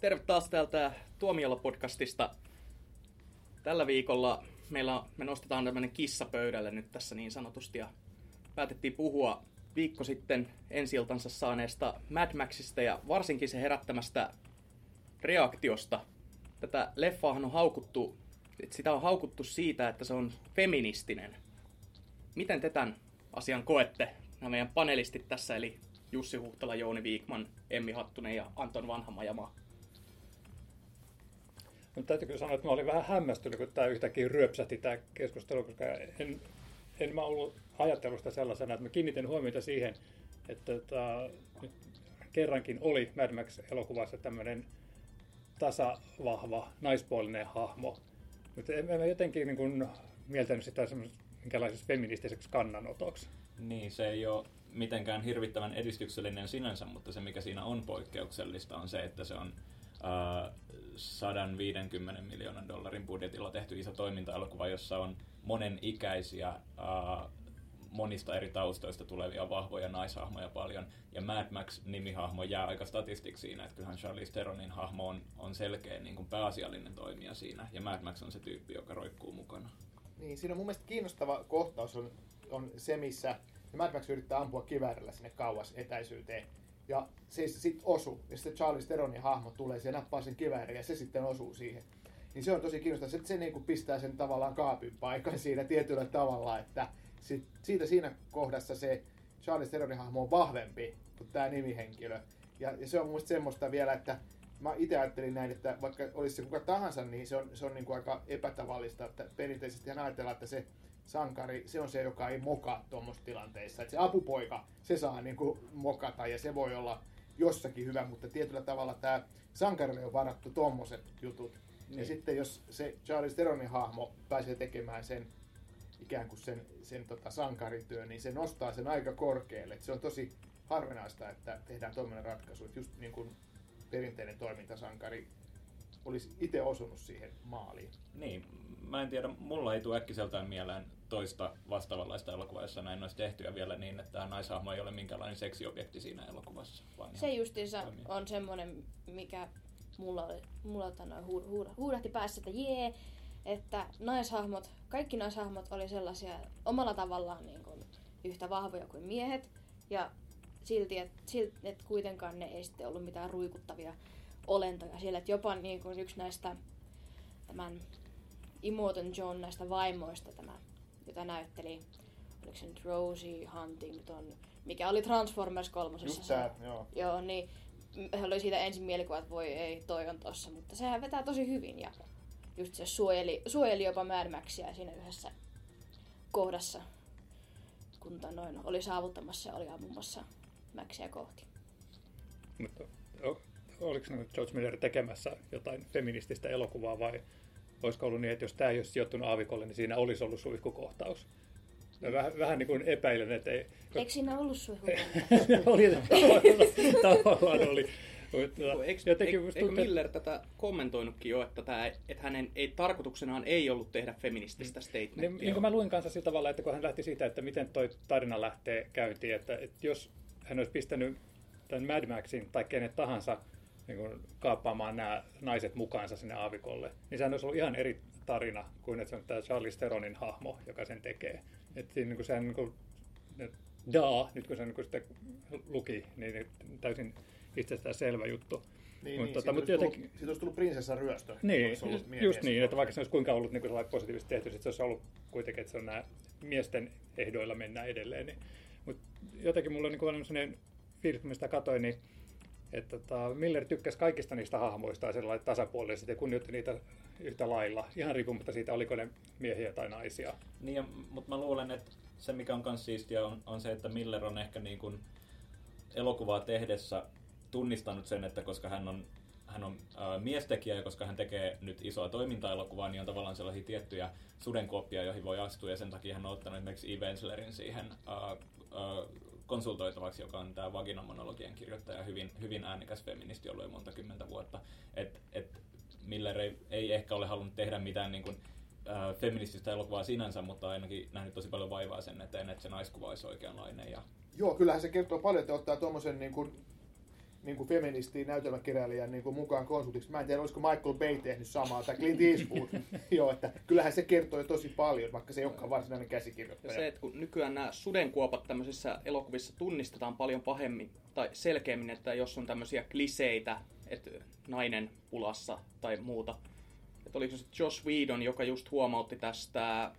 Terve taas täältä Tuomiolla-podcastista. Tällä viikolla meillä, me nostetaan tämmöinen kissa pöydälle nyt tässä niin sanotusti ja päätettiin puhua viikko sitten ensi saaneesta Mad Maxista ja varsinkin se herättämästä reaktiosta. Tätä leffaahan on haukuttu, sitä on haukuttu siitä, että se on feministinen. Miten te tämän asian koette? Nämä meidän panelistit tässä, eli Jussi Huhtala, Jouni Viikman, Emmi Hattunen ja Anton Vanhamajamaa. No, täytyy sanoa, että mä olin vähän hämmästynyt, kun tämä yhtäkkiä ryöpsähti tämä keskustelu, koska en, en mä ollut ajattelusta sellaisena, että mä kiinnitin huomiota siihen, että tota, nyt kerrankin oli Mad Max-elokuvassa tämmöinen tasavahva, naispuolinen hahmo. Mutta en, en mä jotenkin niin kuin, mieltänyt sitä minkälaisessa feministiseksi kannanotoksi. Niin, se ei ole mitenkään hirvittävän edistyksellinen sinänsä, mutta se mikä siinä on poikkeuksellista on se, että se on uh, 150 miljoonan dollarin budjetilla tehty iso toiminta-elokuva, jossa on monen ikäisiä uh, monista eri taustoista tulevia vahvoja naishahmoja paljon. Ja Mad Max-nimihahmo jää aika statistiksi siinä, että kyllähän Charlize Theronin hahmo on, on selkeä niin kuin pääasiallinen toimija siinä. Ja Mad Max on se tyyppi, joka roikkuu mukana. Niin, siinä on mun mielestä kiinnostava kohtaus on, on se, missä Mad Max yrittää ampua kiväärillä sinne kauas etäisyyteen. Ja se sitten osuu. Ja sitten Charles Theronin hahmo tulee ja nappaa sen kiväärin ja se sitten osuu siihen. Niin se on tosi kiinnostavaa. Se, se niin kuin pistää sen tavallaan kaapin paikan siinä tietyllä tavalla, että sit, siitä siinä kohdassa se Charles Theronin hahmo on vahvempi kuin tämä nimihenkilö. Ja, ja se on mun semmoista vielä, että mä itse ajattelin näin, että vaikka olisi se kuka tahansa, niin se on, se on niin kuin aika epätavallista, että perinteisesti ajatellaan, että se sankari, se on se, joka ei mokaa tuommoisissa tilanteissa. Että se apupoika, se saa niin kuin mokata ja se voi olla jossakin hyvä, mutta tietyllä tavalla tämä sankarille on varattu tuommoiset jutut. Niin. Ja sitten jos se Charles Theronin hahmo pääsee tekemään sen ikään kuin sen, sen tota sankarityön, niin se nostaa sen aika korkealle. Et se on tosi harvinaista, että tehdään tuommoinen ratkaisu, että just niin kuin perinteinen toimintasankari olisi itse osunut siihen maaliin. Niin, mä en tiedä, mulla ei tule äkkiseltään mieleen toista vastaavanlaista elokuvaa, jossa näin olisi tehty ja vielä niin, että tämä naishahmo ei ole minkäänlainen seksiobjekti siinä elokuvassa. Vaan se justiinsa toimii. on semmoinen, mikä mulla, oli, mulla noin huud, huud, huudahti päässä, että jee, että naishahmot, kaikki naishahmot oli sellaisia omalla tavallaan niin kuin, yhtä vahvoja kuin miehet. Ja silti, että et kuitenkaan ne ei sitten ollut mitään ruikuttavia olentoja siellä. Että jopa niin kuin yksi näistä tämän Imoton John näistä vaimoista, tämä, jota näytteli, oliko se nyt Rosie Huntington, mikä oli Transformers kolmosessa. Just tää, joo. Joo, niin oli siitä ensin mielikuva, että voi ei, toi on tossa, mutta sehän vetää tosi hyvin ja just se suojeli, suojeli jopa Mad Maxia siinä yhdessä kohdassa, kun noin oli saavuttamassa ja oli ampumassa Maxia kohti. Mutta oliko George Miller tekemässä jotain feminististä elokuvaa vai olisiko ollut niin, että jos tämä ei olisi sijoittunut aavikolle, niin siinä olisi ollut suihkukohtaus? Mä vähän, vähän niin kuin epäilen, että ei... Eikö siinä ollut suihkukohtaus? oli, tavallaan oli. Mutta, eikö, jotenkin eikö, eikö Miller tätä kommentoinutkin jo, että, tämä, että hänen ei, tarkoituksenaan ei ollut tehdä feminististä statementtia? Niin, niin kuin mä luin kanssa sillä tavalla, että kun hän lähti siitä, että miten toi tarina lähtee käyntiin, että, että jos hän olisi pistänyt tämän Mad Maxin tai kenet tahansa niin kuin kaappaamaan nämä naiset mukaansa sinne aavikolle, niin sehän olisi ollut ihan eri tarina kuin että se on tämä Charlie Theronin hahmo, joka sen tekee. Että siinä niin kuin sehän niin kuin, daa, nyt kun se niin kuin sitten luki, niin täysin itsestään selvä juttu. Niin, mutta, niin, tota, mutta jotenkin... tullut, siitä olisi tullut prinsessan ryöstö. Niin, just niin, että vaikka se olisi kuinka ollut niin kuin positiivisesti tehty, se olisi ollut kuitenkin, että se on nämä miesten ehdoilla mennään edelleen. Niin. Mutta jotenkin mulla on niin sellainen fiilis, kun sitä katsoin, niin että tota, Miller tykkäsi kaikista niistä hahmoista sellainen tasapuolisesti ja kunnioitti niitä yhtä lailla, ihan riippumatta siitä, oliko ne miehiä tai naisia. Niin, ja, mutta mä luulen, että se mikä on myös siistiä on, on se, että Miller on ehkä niin kuin elokuvaa tehdessä tunnistanut sen, että koska hän on, hän on äh, miestekijä ja koska hän tekee nyt isoa toimintaelokuvaa, niin on tavallaan sellaisia tiettyjä sudenkuoppia, joihin voi astua ja sen takia hän on ottanut esimerkiksi. Wenslerin siihen äh, äh, konsultoitavaksi, joka on tämä vaginamonologien kirjoittaja, hyvin, hyvin äänikäs feministi ollut jo monta kymmentä vuotta. Et, et Miller ei, ei ehkä ole halunnut tehdä mitään niin kuin, äh, feminististä elokuvaa sinänsä, mutta ainakin nähnyt tosi paljon vaivaa sen eteen, että se naiskuva olisi oikeanlainen. Ja... Joo, kyllähän se kertoo paljon, että ottaa tuommoisen niin niin kuin feministi näytelmäkirjailijan niin kuin mukaan konsultiksi. Mä en tiedä, olisiko Michael Bay tehnyt samaa tai Clint Eastwood. Joo, että kyllähän se kertoo jo tosi paljon, vaikka se ei olekaan varsinainen käsikirjoittaja. Ja se, että kun nykyään nämä sudenkuopat tämmöisissä elokuvissa tunnistetaan paljon pahemmin tai selkeämmin, että jos on tämmöisiä kliseitä, että nainen pulassa tai muuta. Että oliko se Josh Whedon, joka just huomautti tästä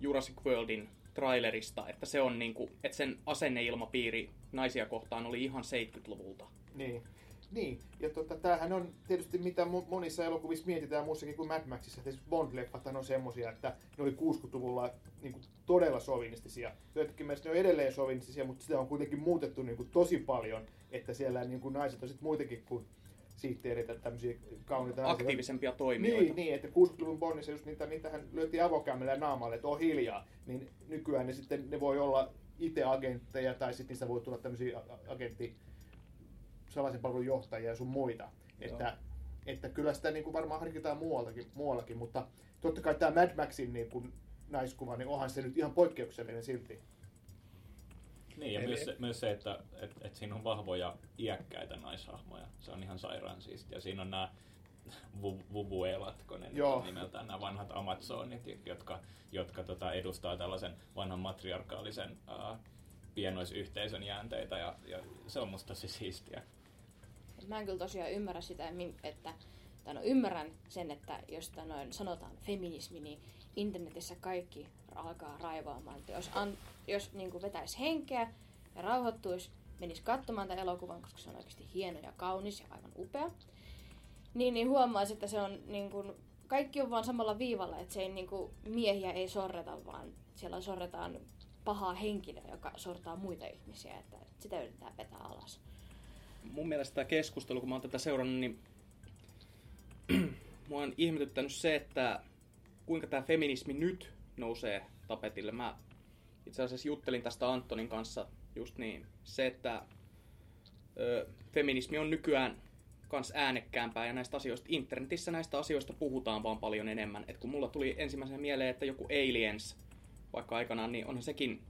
Jurassic Worldin trailerista, että se on niinku, että sen asenneilmapiiri naisia kohtaan oli ihan 70-luvulta. Niin. Niin, ja tota, tämähän on tietysti mitä monissa elokuvissa mietitään muussakin kuin Mad Maxissa. Tietysti Bond-leffat on semmosia, että ne oli 60-luvulla niin kuin, todella sovinistisia. Joitakin mielestä ne on edelleen sovinistisia, mutta sitä on kuitenkin muutettu niin kuin, tosi paljon, että siellä niin kuin, naiset on sitten muitakin kuin sihteereitä, tämmöisiä kauniita Aktiivisempia toimijoita. Niin, niin että 60-luvun Bonnissa just niitä, niitähän lyötiin avokämmellä naamalle, että on hiljaa. Niin nykyään ne sitten ne voi olla itse agentteja tai sitten niistä voi tulla tämmöisiä agentti salaisen palvelun johtajia ja sun muita. Että, että kyllä sitä niin kuin varmaan harkitaan muuallakin, muuallakin, mutta totta kai tämä Mad Maxin niin kuin naiskuva, niin onhan se nyt ihan poikkeuksellinen silti. Niin, ja Eli... myös, se, myös se, että et, et siinä on vahvoja iäkkäitä naishahmoja. Se on ihan sairaan siistiä. Siinä on nämä vuvuelat, kun ne Joo. nimeltään nämä vanhat Amazonit, jotka, jotka tota, edustaa tällaisen vanhan matriarkaalisen uh, pienoisyhteisön jäänteitä, ja, ja se on musta tosi siistiä. Mä en kyllä tosiaan ymmärrä sitä, että tai no, ymmärrän sen, että jos noin sanotaan feminismi, niin internetissä kaikki alkaa raivaamaan. Että jos, an, jos niin kuin vetäisi henkeä ja rauhoittuisi, menisi katsomaan tämän elokuvan, koska se on oikeasti hieno ja kaunis ja aivan upea, niin, niin huomaisi, että se on niin kuin, kaikki on vaan samalla viivalla, että se ei, niin kuin, miehiä ei sorreta, vaan siellä sorretaan pahaa henkilöä, joka sortaa muita ihmisiä, että sitä yritetään vetää alas. Mun mielestä tämä keskustelu, kun mä oon tätä seurannut, niin mua on ihmetyttänyt se, että kuinka tämä feminismi nyt nousee tapetille. Mä itse asiassa juttelin tästä Antonin kanssa just niin. Se, että ö, feminismi on nykyään kans äänekkäämpää ja näistä asioista, internetissä näistä asioista puhutaan vaan paljon enemmän. Et kun mulla tuli ensimmäisenä mieleen, että joku Aliens, vaikka aikanaan, niin onhan sekin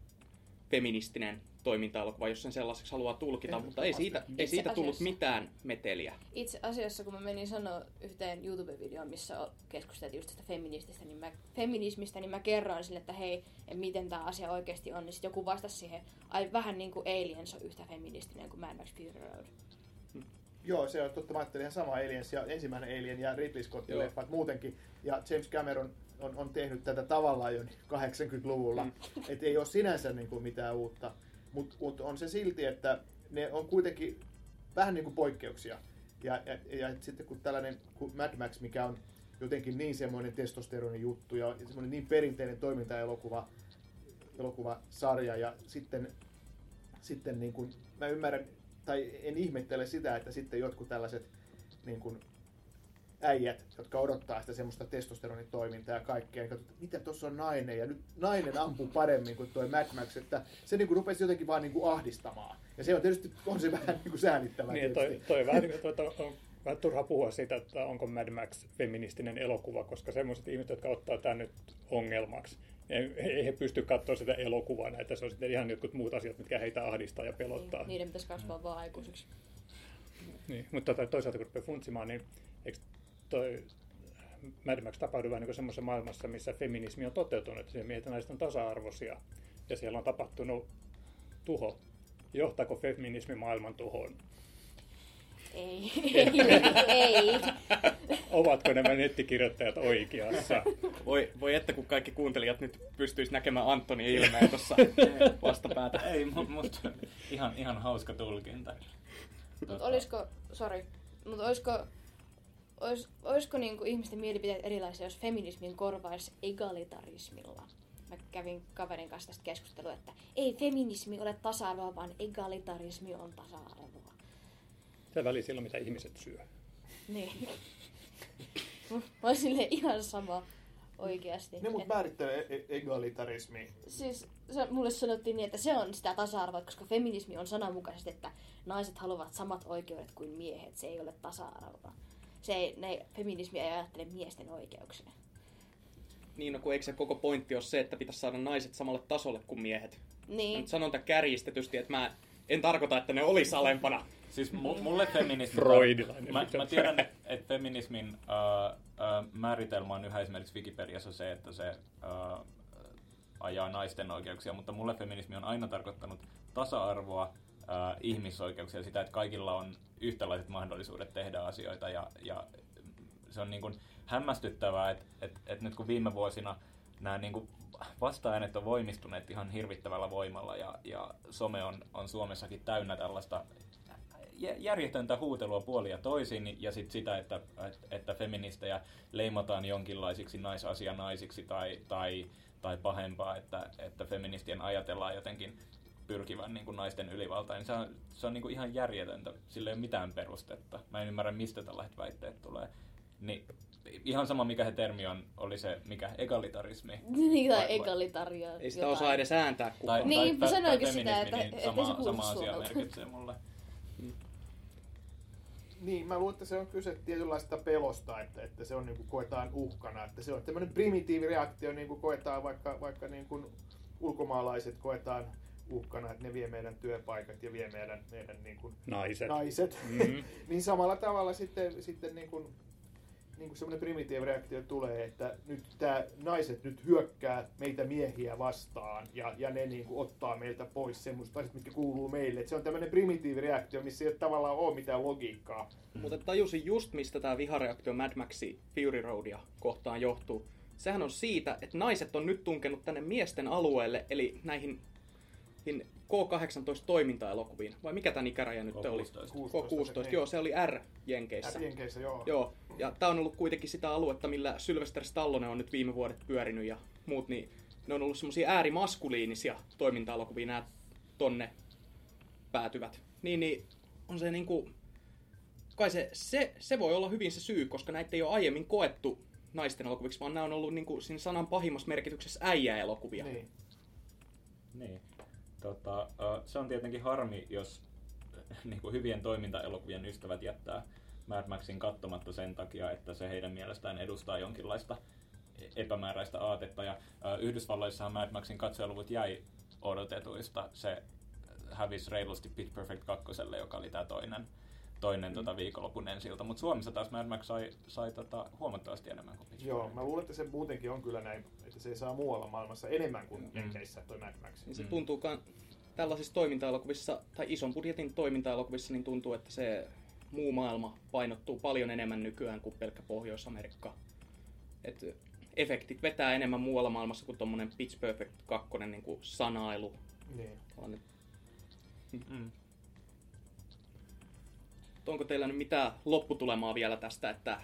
feministinen toiminta-elokuva, jos sen sellaiseksi haluaa tulkita, mutta ei siitä, ei siitä tullut mitään meteliä. Itse asiassa, kun mä menin sanoa yhteen YouTube-videoon, missä keskusteltiin just tästä feminististä, niin mä, feminismistä, niin mä kerroin sille, että hei, miten tämä asia oikeasti on, niin sitten joku vastasi siihen, ai vähän niin kuin Aliens on yhtä feministinen kuin Mad Max Fury Road. Hmm. Joo, se on totta. Mä ajattelin ihan sama Aliens ja ensimmäinen Alien ja Ridley Scottin leffat muutenkin. Ja James Cameron on, on tehnyt tätä tavallaan jo 80-luvulla. Mm. Että ei ole sinänsä niin kuin mitään uutta. Mutta mut on se silti, että ne on kuitenkin vähän niin kuin poikkeuksia. Ja, ja, ja sitten kun tällainen kun Mad Max, mikä on jotenkin niin semmoinen testosteronin juttu ja semmoinen niin perinteinen toimintaelokuva, elokuvasarja ja sitten, sitten niin kuin, mä ymmärrän, tai en ihmettele sitä, että sitten jotkut tällaiset niin kuin äijät, jotka odottaa sitä semmoista testosteronitoimintaa ja kaikkea. Ja katsotaan, mitä tuossa on nainen, ja nyt nainen ampuu paremmin kuin tuo Mad Max, että se niin kuin rupesi jotenkin vaan niin kuin ahdistamaan. Ja se on tietysti on se vähän niin kuin säälittävää. Niin, toi, toi vähän niin kuin, tuota, on vähän turha puhua siitä, että onko Mad Max feministinen elokuva, koska semmoiset ihmiset, jotka ottaa tämän nyt ongelmaksi, ei he pysty katsoa sitä elokuvaa näitä, se on sitten ihan jotkut muut asiat, mitkä heitä ahdistaa ja pelottaa. Niin, niiden pitäisi kasvaa mm. vaan aikuisiksi. Niin, mutta toisaalta kun rupeaa funtsimaan, niin eikö toi Mad Max tapahtui vähän niin semmoisessa maailmassa, missä feminismi on toteutunut, että miehet ja naiset on tasa-arvoisia ja siellä on tapahtunut tuho. Johtaako feminismi maailman tuhoon? Ei, ei, ei. Ovatko nämä nettikirjoittajat oikeassa? Voi, voi että kun kaikki kuuntelijat nyt pystyisi näkemään Antoni ilmeä tuossa vastapäätä. Ei, mutta ihan, ihan hauska tulkinta. Mutta olisiko, sorry, mutta olisiko olis, olisiko niinku ihmisten mielipiteet erilaisia, jos feminismin korvaisi egalitarismilla? Mä kävin kaverin kanssa tästä keskustelua, että ei feminismi ole tasa-arvoa, vaan egalitarismi on tasa-arvoa. Se väli silloin, mitä ihmiset syö. Niin. Mä sille ihan sama oikeasti. Ne mut määrittelee e- egalitarismi. Siis se, mulle sanottiin niin, että se on sitä tasa-arvoa, koska feminismi on sananmukaisesti, että naiset haluavat samat oikeudet kuin miehet. Se ei ole tasa-arvoa se ei, ne, feminismi ei ajattele miesten oikeuksia. Niin, no kun eikö se koko pointti ole se, että pitäisi saada naiset samalle tasolle kuin miehet? Niin. Nyt sanon tämän kärjistetysti, että mä En tarkoita, että ne olisi alempana. Siis mulle feminismi... Freudilainen. Mä, mä tiedän, että feminismin äh, äh, määritelmä on yhä esimerkiksi Wikipediassa se, että se äh, ajaa naisten oikeuksia, mutta mulle feminismi on aina tarkoittanut tasa-arvoa, ihmisoikeuksia, sitä, että kaikilla on yhtäläiset mahdollisuudet tehdä asioita ja, ja se on niin kuin hämmästyttävää, että, että, että nyt kun viime vuosina nämä niin kuin vasta-äänet on voimistuneet ihan hirvittävällä voimalla ja, ja some on, on Suomessakin täynnä tällaista järjetöntä huutelua puolia toisin ja sit sitä, että, että feministejä leimataan jonkinlaisiksi naisasianaisiksi tai, tai, tai pahempaa, että, että feministien ajatellaan jotenkin pyrkivän niin kuin naisten ylivaltaan, niin se on, se on niin kuin ihan järjetöntä. Sillä ei ole mitään perustetta. Mä en ymmärrä, mistä tällaiset väitteet tulee. Niin ihan sama mikä se termi on, oli se mikä egalitarismi. Niin, tai egalitaria. Ei sitä osaa edes ääntää kukaan. Tai, niin, tai, sanoinkin sitä, että, niin sama, se sama asia merkitsee mulle. Niin, mä luulen, että se on kyse tietynlaista pelosta, että, että se on niin kuin koetaan uhkana. Että se on tämmöinen primitiivireaktio, niin kuin koetaan vaikka, vaikka niin kuin ulkomaalaiset koetaan uhkana, että ne vie meidän työpaikat ja vie meidän, meidän niin kuin naiset. naiset. Mm-hmm. niin samalla tavalla sitten, sitten niin kuin niin kuin semmoinen primitiivireaktio tulee, että nyt tämä naiset nyt hyökkää meitä miehiä vastaan ja, ja ne niin kuin ottaa meiltä pois semmoista asiat, mitkä kuuluu meille. Et se on tämmöinen primitiivireaktio, missä ei tavallaan ole mitään logiikkaa. Mm. Mutta tajusin just, mistä tämä vihareaktio Mad Maxi Fury Roadia kohtaan johtuu. Sehän on siitä, että naiset on nyt tunkenut tänne miesten alueelle, eli näihin K-18 toimintaelokuviin, vai mikä tämän ikäraja nyt K-16. oli? K-16, joo, se oli R-Jenkeissä. R-Jenkeissä, joo. joo. Ja tämä on ollut kuitenkin sitä aluetta, millä Sylvester Stallone on nyt viime vuodet pyörinyt ja muut, niin ne on ollut semmoisia äärimaskuliinisia toiminta-elokuvia, nämä tonne päätyvät. Niin, niin on se niinku, kai se, se, se voi olla hyvin se syy, koska näitä ei ole aiemmin koettu naisten elokuviksi, vaan nämä on ollut niinku siinä sanan pahimmassa merkityksessä äijä-elokuvia. Niin. Niin. Tota, se on tietenkin harmi, jos niin kuin hyvien toimintaelokuvien ystävät jättää Mad Maxin katsomatta sen takia, että se heidän mielestään edustaa jonkinlaista epämääräistä aatetta. Ja Yhdysvalloissahan Mad Maxin katsojaluvut jäi odotetuista. Se hävisi reilusti Pitch Perfect 2, joka oli tämä toinen, toinen mm. tota viikonlopun ensilta. Mutta Suomessa taas Mad Max sai, sai tota huomattavasti enemmän kuin Pitch Joo, mä luulen, että se muutenkin on kyllä näin, että se saa muualla maailmassa enemmän kuin mm. Jenkeissä toi Mad Max. Niin se mm. tuntuu tällaisissa toiminta-elokuvissa, tai ison budjetin toiminta-elokuvissa, niin tuntuu, että se muu maailma painottuu paljon enemmän nykyään kuin pelkkä Pohjois-Amerikka. Et efektit vetää enemmän muualla maailmassa kuin tuommoinen Pitch Perfect 2 niin kuin sanailu. Niin. Mm. Onko teillä nyt mitään lopputulemaa vielä tästä, että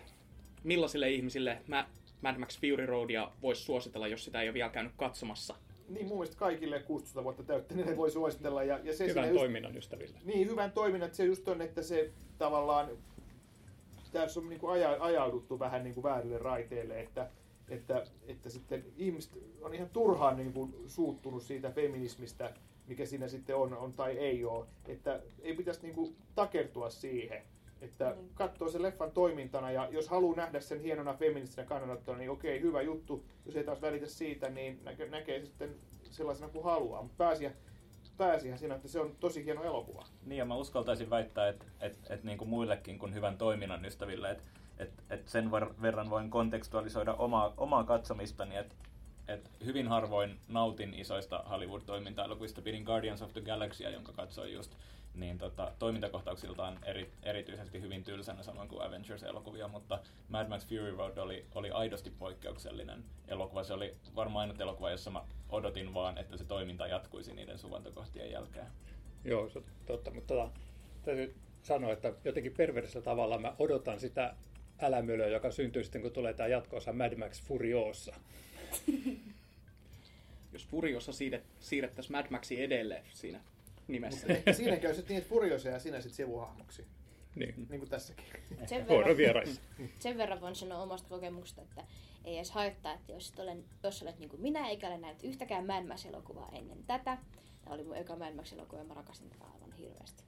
millaisille ihmisille Mad Max Fury Roadia voisi suositella, jos sitä ei ole vielä käynyt katsomassa? niin mun mielestä kaikille 16 vuotta täyttäneille voi suositella. Ja, ja se hyvän toiminnan just, ystäville. Niin, hyvän toiminnan. Se just on, että se tavallaan, tässä on niin kuin aja, ajauduttu vähän niin kuin väärille raiteille, että, että, että sitten ihmiset on ihan turhaan niin kuin suuttunut siitä feminismistä, mikä siinä sitten on, on tai ei ole. Että ei pitäisi niin kuin takertua siihen. Että mm. katsoo sen leffan toimintana ja jos haluaa nähdä sen hienona feministinä kannanottona, niin okei, hyvä juttu. Jos ei taas välitä siitä, niin näkee, näkee sitten sellaisena kuin haluaa. Mutta pääsiä, pääsihän siinä, että se on tosi hieno elokuva. Niin ja mä uskaltaisin väittää, että et, et niin kuin muillekin kuin hyvän toiminnan ystäville, että et, et sen verran voin kontekstualisoida omaa, omaa katsomistani, että et hyvin harvoin nautin isoista Hollywood-toiminta-elokuvista. Pidin Guardians of the Galaxy, jonka katsoin just niin tota, toimintakohtauksiltaan eri, erityisesti hyvin tylsänä samoin kuin Avengers-elokuvia, mutta Mad Max Fury Road oli, oli aidosti poikkeuksellinen elokuva. Se oli varmaan ainut elokuva, jossa mä odotin vaan, että se toiminta jatkuisi niiden suvantokohtien jälkeen. Joo, se on totta, mutta tota, täytyy sanoa, että jotenkin perversillä tavalla mä odotan sitä älämölöä, joka syntyy sitten, kun tulee tämä jatkoosa Mad Max Furiosa. Jos Furiosa siirrettäisiin Mad Maxin edelle siinä nimessä. siinä käy sitten niin, että Furiosa ja sinä sitten sivuhahmoksi. Niin. niin kuin tässäkin. Sen verran, sen verran voin sanoa omasta kokemuksesta, että ei edes haittaa, että jos, olen, jos olet niin kuin minä, eikä ole nähnyt yhtäkään Mad Max-elokuvaa ennen tätä. Tämä oli mun eka Mad Max-elokuva ja mä rakastin tätä aivan hirveästi.